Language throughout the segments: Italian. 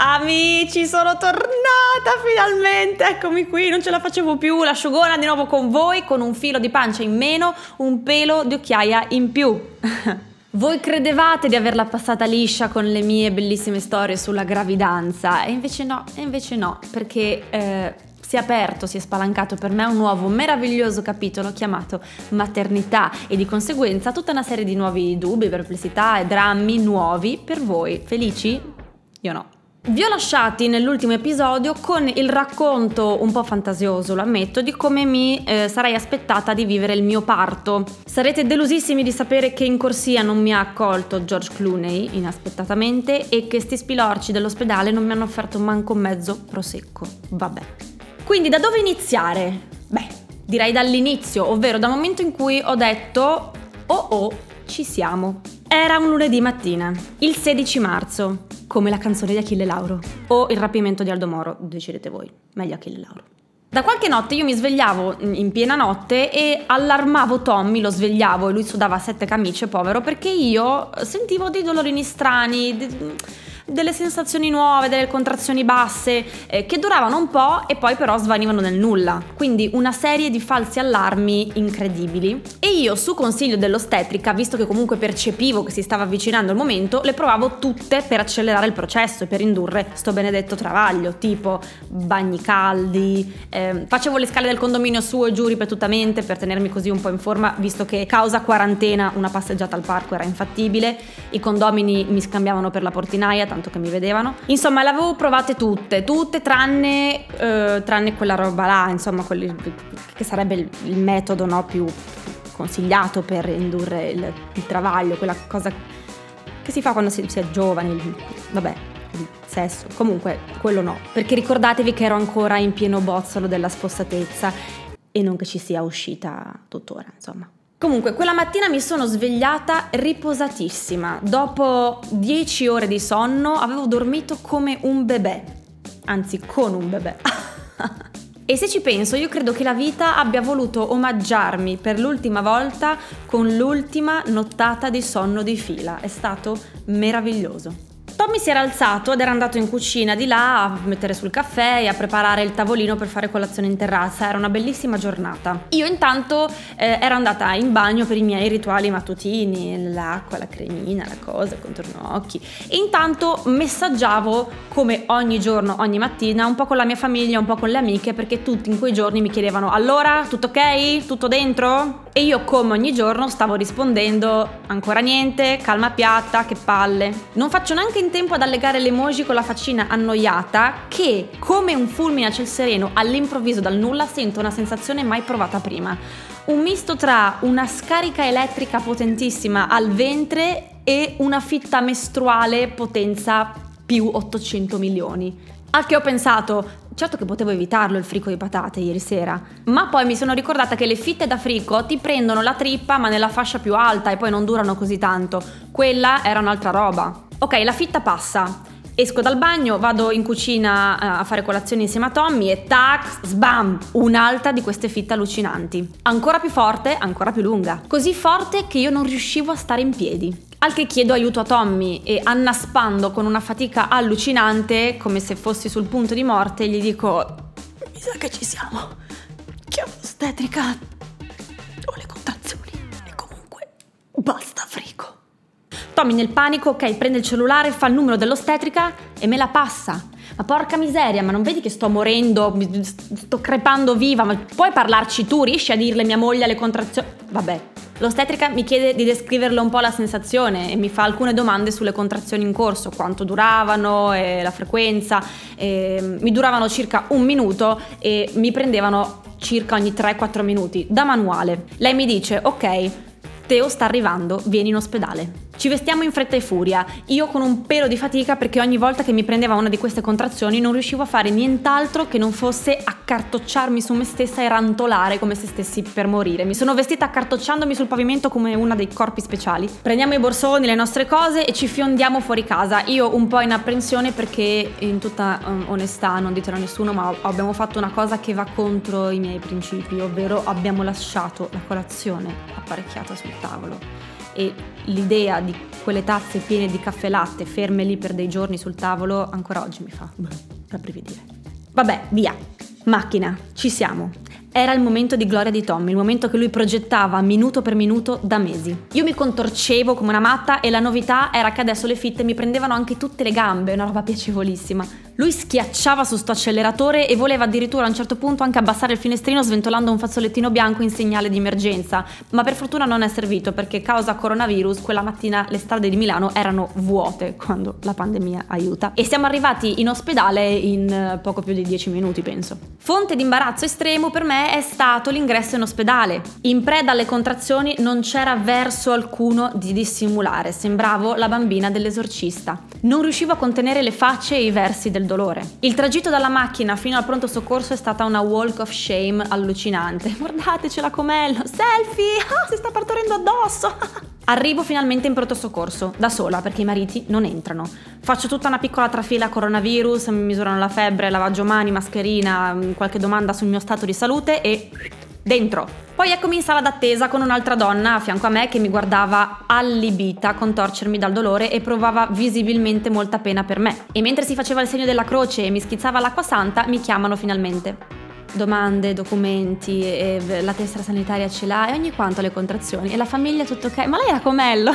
Amici, sono tornata finalmente, eccomi qui, non ce la facevo più, l'asciugona di nuovo con voi, con un filo di pancia in meno, un pelo di occhiaia in più. Voi credevate di averla passata liscia con le mie bellissime storie sulla gravidanza e invece no, e invece no, perché eh, si è aperto, si è spalancato per me un nuovo meraviglioso capitolo chiamato maternità e di conseguenza tutta una serie di nuovi dubbi, perplessità e drammi nuovi per voi. Felici? Io no. Vi ho lasciati nell'ultimo episodio con il racconto un po' fantasioso, lo ammetto, di come mi eh, sarei aspettata di vivere il mio parto. Sarete delusissimi di sapere che in corsia non mi ha accolto George Clooney inaspettatamente e che sti spilorci dell'ospedale non mi hanno offerto manco mezzo prosecco. Vabbè. Quindi da dove iniziare? Beh, direi dall'inizio, ovvero dal momento in cui ho detto oh oh, ci siamo. Era un lunedì mattina, il 16 marzo come la canzone di Achille Lauro o il rapimento di Aldo Moro, decidete voi, meglio Achille Lauro. Da qualche notte io mi svegliavo in piena notte e allarmavo Tommy, lo svegliavo e lui sudava sette camicie, povero, perché io sentivo dei dolorini strani, delle sensazioni nuove, delle contrazioni basse eh, che duravano un po' e poi però svanivano nel nulla. Quindi una serie di falsi allarmi incredibili. E io su consiglio dell'ostetrica, visto che comunque percepivo che si stava avvicinando il momento, le provavo tutte per accelerare il processo e per indurre sto benedetto travaglio, tipo bagni caldi, eh, facevo le scale del condominio su e giù ripetutamente per tenermi così un po' in forma, visto che causa quarantena una passeggiata al parco era infattibile, i condomini mi scambiavano per la portinaia, tanto che mi vedevano. Insomma, le avevo provate tutte, tutte tranne, eh, tranne quella roba là, insomma, quelli, che sarebbe il, il metodo no, più consigliato per indurre il, il, travaglio, quella cosa che si fa quando si, si è giovani, vabbè, il sesso. Comunque, quello no, perché ricordatevi che ero ancora in pieno bozzolo della spossatezza e non che ci sia uscita tuttora, insomma. Comunque, quella mattina mi sono svegliata riposatissima. Dopo 10 ore di sonno avevo dormito come un bebè. Anzi, con un bebè. e se ci penso, io credo che la vita abbia voluto omaggiarmi per l'ultima volta con l'ultima nottata di sonno di fila. È stato meraviglioso. Tommy si era alzato ed era andato in cucina di là a mettere sul caffè e a preparare il tavolino per fare colazione in terrazza. Era una bellissima giornata. Io intanto eh, ero andata in bagno per i miei rituali mattutini, l'acqua, la cremina, la cosa, il contorno occhi. E intanto messaggiavo come ogni giorno, ogni mattina, un po' con la mia famiglia, un po' con le amiche, perché tutti in quei giorni mi chiedevano allora, tutto ok? Tutto dentro? E io come ogni giorno stavo rispondendo ancora niente, calma piatta, che palle. Non faccio neanche in tempo ad allegare le emoji con la faccina annoiata che, come un fulmine a ciel sereno, all'improvviso dal nulla sento una sensazione mai provata prima. Un misto tra una scarica elettrica potentissima al ventre e una fitta mestruale potenza più 800 milioni. A che ho pensato, Certo che potevo evitarlo il frico di patate ieri sera, ma poi mi sono ricordata che le fitte da frico ti prendono la trippa ma nella fascia più alta e poi non durano così tanto. Quella era un'altra roba. Ok, la fitta passa. Esco dal bagno, vado in cucina eh, a fare colazione insieme a Tommy e tac, sbam, un'altra di queste fitte allucinanti. Ancora più forte, ancora più lunga. Così forte che io non riuscivo a stare in piedi. Al che chiedo aiuto a Tommy e annaspando con una fatica allucinante, come se fossi sul punto di morte, gli dico: Mi sa che ci siamo. Chiamo l'ostetrica. Ho le contrazioni. E comunque, basta frico. Tommy nel panico, ok, prende il cellulare, fa il numero dell'ostetrica e me la passa. Ma porca miseria, ma non vedi che sto morendo, sto crepando viva, ma puoi parlarci tu? Riesci a dirle mia moglie le contrazioni? Vabbè, L'ostetrica mi chiede di descriverle un po' la sensazione e mi fa alcune domande sulle contrazioni in corso, quanto duravano, e la frequenza. E mi duravano circa un minuto e mi prendevano circa ogni 3-4 minuti, da manuale. Lei mi dice, ok, Teo sta arrivando, vieni in ospedale. Ci vestiamo in fretta e furia, io con un pelo di fatica perché ogni volta che mi prendeva una di queste contrazioni non riuscivo a fare nient'altro che non fosse accartocciarmi su me stessa e rantolare come se stessi per morire. Mi sono vestita accartocciandomi sul pavimento come una dei corpi speciali. Prendiamo i borsoni, le nostre cose e ci fiondiamo fuori casa. Io un po' in apprensione perché in tutta um, onestà, non ditelo a nessuno, ma abbiamo fatto una cosa che va contro i miei principi, ovvero abbiamo lasciato la colazione apparecchiata sul tavolo e l'idea di quelle tazze piene di caffè latte ferme lì per dei giorni sul tavolo ancora oggi mi fa rabbrividire. Vabbè, via. Macchina, ci siamo. Era il momento di gloria di Tommy, il momento che lui progettava minuto per minuto da mesi. Io mi contorcevo come una matta e la novità era che adesso le fitte mi prendevano anche tutte le gambe, una roba piacevolissima. Lui schiacciava su sto acceleratore e voleva addirittura a un certo punto anche abbassare il finestrino sventolando un fazzolettino bianco in segnale di emergenza, ma per fortuna non è servito perché causa coronavirus quella mattina le strade di Milano erano vuote quando la pandemia aiuta. E siamo arrivati in ospedale in eh, poco più di 10 minuti, penso. Fonte di imbarazzo estremo per me è stato l'ingresso in ospedale. In preda alle contrazioni non c'era verso alcuno di dissimulare, sembravo la bambina dell'esorcista. Non riuscivo a contenere le facce e i versi del dolore. Il tragitto dalla macchina fino al pronto soccorso è stata una walk of shame allucinante. Guardatecela com'è, selfie, ah, si sta partorendo addosso. Arrivo finalmente in pronto soccorso, da sola perché i mariti non entrano. Faccio tutta una piccola trafila coronavirus, mi misurano la febbre, lavaggio mani, mascherina, mm, qualche domanda sul mio stato di salute e dentro. Poi eccomi in sala d'attesa con un'altra donna a fianco a me che mi guardava allibita, contorcermi dal dolore e provava visibilmente molta pena per me. E mentre si faceva il segno della croce e mi schizzava l'acqua santa, mi chiamano finalmente domande, documenti, e la tessera sanitaria ce l'ha e ogni quanto le contrazioni e la famiglia tutto ok. Ma lei era comello?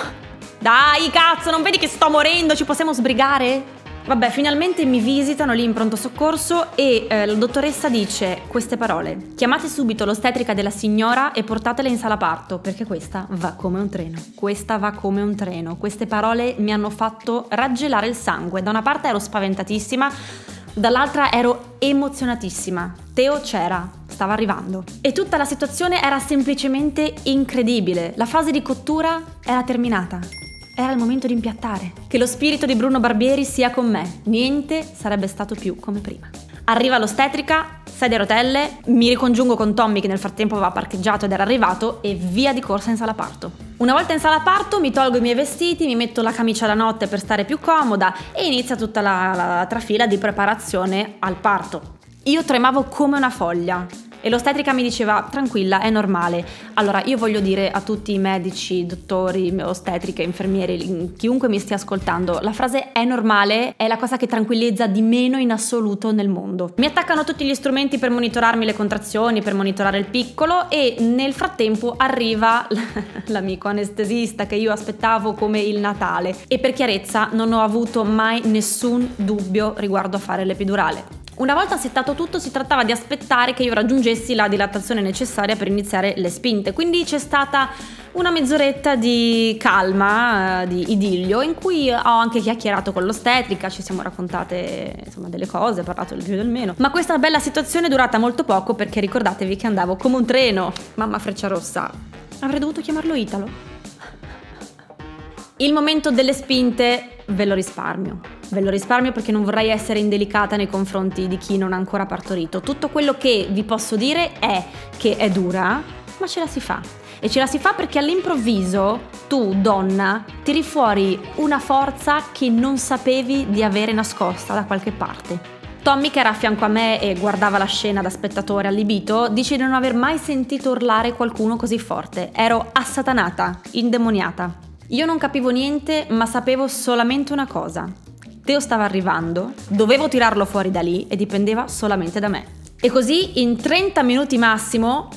Dai, cazzo, non vedi che sto morendo? Ci possiamo sbrigare? Vabbè, finalmente mi visitano lì in pronto soccorso e eh, la dottoressa dice queste parole. Chiamate subito l'ostetrica della signora e portatela in sala parto, perché questa va come un treno. Questa va come un treno. Queste parole mi hanno fatto raggelare il sangue. Da una parte ero spaventatissima, dall'altra ero emozionatissima. Teo c'era, stava arrivando. E tutta la situazione era semplicemente incredibile. La fase di cottura era terminata. Era il momento di impiattare. Che lo spirito di Bruno Barbieri sia con me. Niente sarebbe stato più come prima. Arriva l'ostetrica, sedia a rotelle, mi ricongiungo con Tommy che nel frattempo aveva parcheggiato ed era arrivato e via di corsa in sala parto. Una volta in sala parto mi tolgo i miei vestiti, mi metto la camicia da notte per stare più comoda e inizia tutta la, la trafila di preparazione al parto. Io tremavo come una foglia. E l'ostetrica mi diceva, tranquilla, è normale. Allora, io voglio dire a tutti i medici, dottori, ostetriche, infermieri, chiunque mi stia ascoltando, la frase è normale è la cosa che tranquillizza di meno in assoluto nel mondo. Mi attaccano tutti gli strumenti per monitorarmi le contrazioni, per monitorare il piccolo e nel frattempo arriva l'amico anestesista che io aspettavo come il Natale. E per chiarezza non ho avuto mai nessun dubbio riguardo a fare l'epidurale. Una volta settato tutto si trattava di aspettare che io raggiungessi la dilatazione necessaria per iniziare le spinte, quindi c'è stata una mezz'oretta di calma, eh, di idillio, in cui ho anche chiacchierato con l'ostetrica, ci siamo raccontate insomma delle cose, parlato del più e del meno. Ma questa bella situazione è durata molto poco perché ricordatevi che andavo come un treno. Mamma freccia rossa, avrei dovuto chiamarlo Italo. Il momento delle spinte ve lo risparmio. Ve lo risparmio perché non vorrei essere indelicata nei confronti di chi non ha ancora partorito. Tutto quello che vi posso dire è che è dura, ma ce la si fa. E ce la si fa perché all'improvviso tu, donna, tiri fuori una forza che non sapevi di avere nascosta da qualche parte. Tommy, che era a fianco a me e guardava la scena da spettatore allibito, dice di non aver mai sentito urlare qualcuno così forte. Ero assatanata, indemoniata. Io non capivo niente, ma sapevo solamente una cosa. Teo stava arrivando, dovevo tirarlo fuori da lì e dipendeva solamente da me. E così in 30 minuti massimo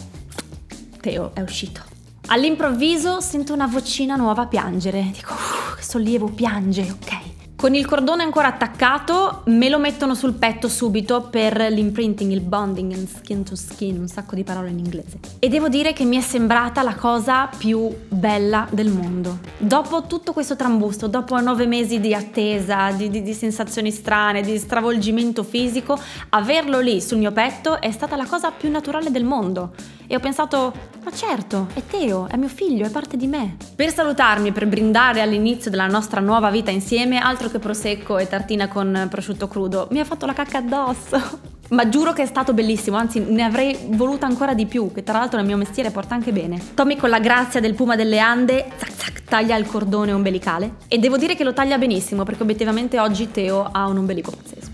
Teo è uscito. All'improvviso sento una vocina nuova piangere. Dico, che sollievo, piange, ok. Con il cordone ancora attaccato me lo mettono sul petto subito per l'imprinting, il bonding and skin to skin, un sacco di parole in inglese. E devo dire che mi è sembrata la cosa più bella del mondo. Dopo tutto questo trambusto, dopo nove mesi di attesa, di, di, di sensazioni strane, di stravolgimento fisico, averlo lì sul mio petto è stata la cosa più naturale del mondo. E ho pensato, ma certo, è Teo, è mio figlio, è parte di me. Per salutarmi per brindare all'inizio della nostra nuova vita insieme, altro che prosecco e tartina con prosciutto crudo, mi ha fatto la cacca addosso. Ma giuro che è stato bellissimo, anzi ne avrei voluta ancora di più, che tra l'altro nel mio mestiere porta anche bene. Tommy con la grazia del puma delle Ande, zac zac, taglia il cordone ombelicale. E devo dire che lo taglia benissimo, perché obiettivamente oggi Teo ha un ombelico pazzesco.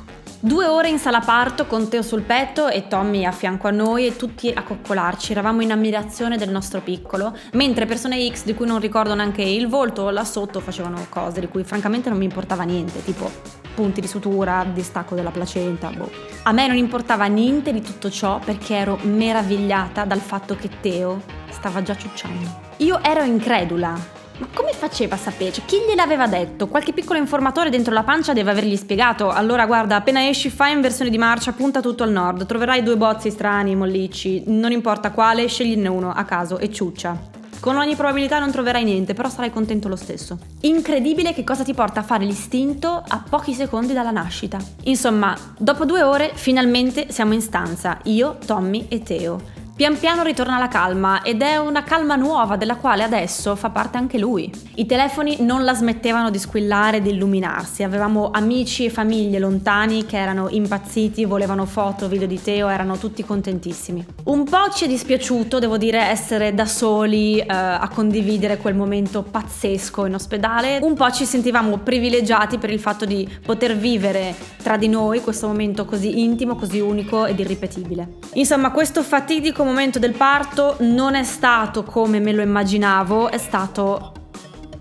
Due ore in sala parto con Teo sul petto e Tommy a fianco a noi e tutti a coccolarci. Eravamo in ammirazione del nostro piccolo, mentre persone X di cui non ricordo neanche il volto là sotto facevano cose di cui francamente non mi importava niente, tipo punti di sutura, distacco della placenta, boh. A me non importava niente di tutto ciò perché ero meravigliata dal fatto che Teo stava già ciucciando. Io ero incredula. Come faceva a sapere? Cioè, chi gliel'aveva detto? Qualche piccolo informatore dentro la pancia deve avergli spiegato. Allora, guarda, appena esci fai in versione di marcia, punta tutto al nord. Troverai due bozzi strani, mollicci. Non importa quale, scegliene uno a caso e ciuccia. Con ogni probabilità non troverai niente, però sarai contento lo stesso. Incredibile che cosa ti porta a fare l'istinto a pochi secondi dalla nascita. Insomma, dopo due ore finalmente siamo in stanza, io, Tommy e Teo. Pian piano ritorna la calma ed è una calma nuova della quale adesso fa parte anche lui. I telefoni non la smettevano di squillare e di illuminarsi, avevamo amici e famiglie lontani che erano impazziti, volevano foto, video di Teo, erano tutti contentissimi. Un po' ci è dispiaciuto, devo dire, essere da soli eh, a condividere quel momento pazzesco in ospedale, un po' ci sentivamo privilegiati per il fatto di poter vivere tra di noi questo momento così intimo, così unico ed irripetibile. Insomma, questo fatidico momento momento del parto non è stato come me lo immaginavo, è stato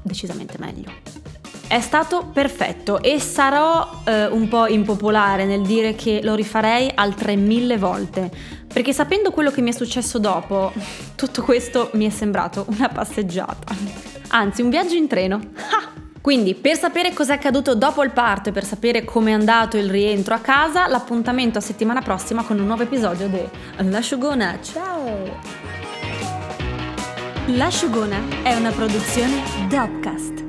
decisamente meglio. È stato perfetto e sarò eh, un po' impopolare nel dire che lo rifarei altre mille volte, perché sapendo quello che mi è successo dopo, tutto questo mi è sembrato una passeggiata. Anzi, un viaggio in treno. Quindi, per sapere cos'è accaduto dopo il parto e per sapere come è andato il rientro a casa, l'appuntamento a settimana prossima con un nuovo episodio di L'asciugona. Ciao! L'asciugona è una produzione Dopcast.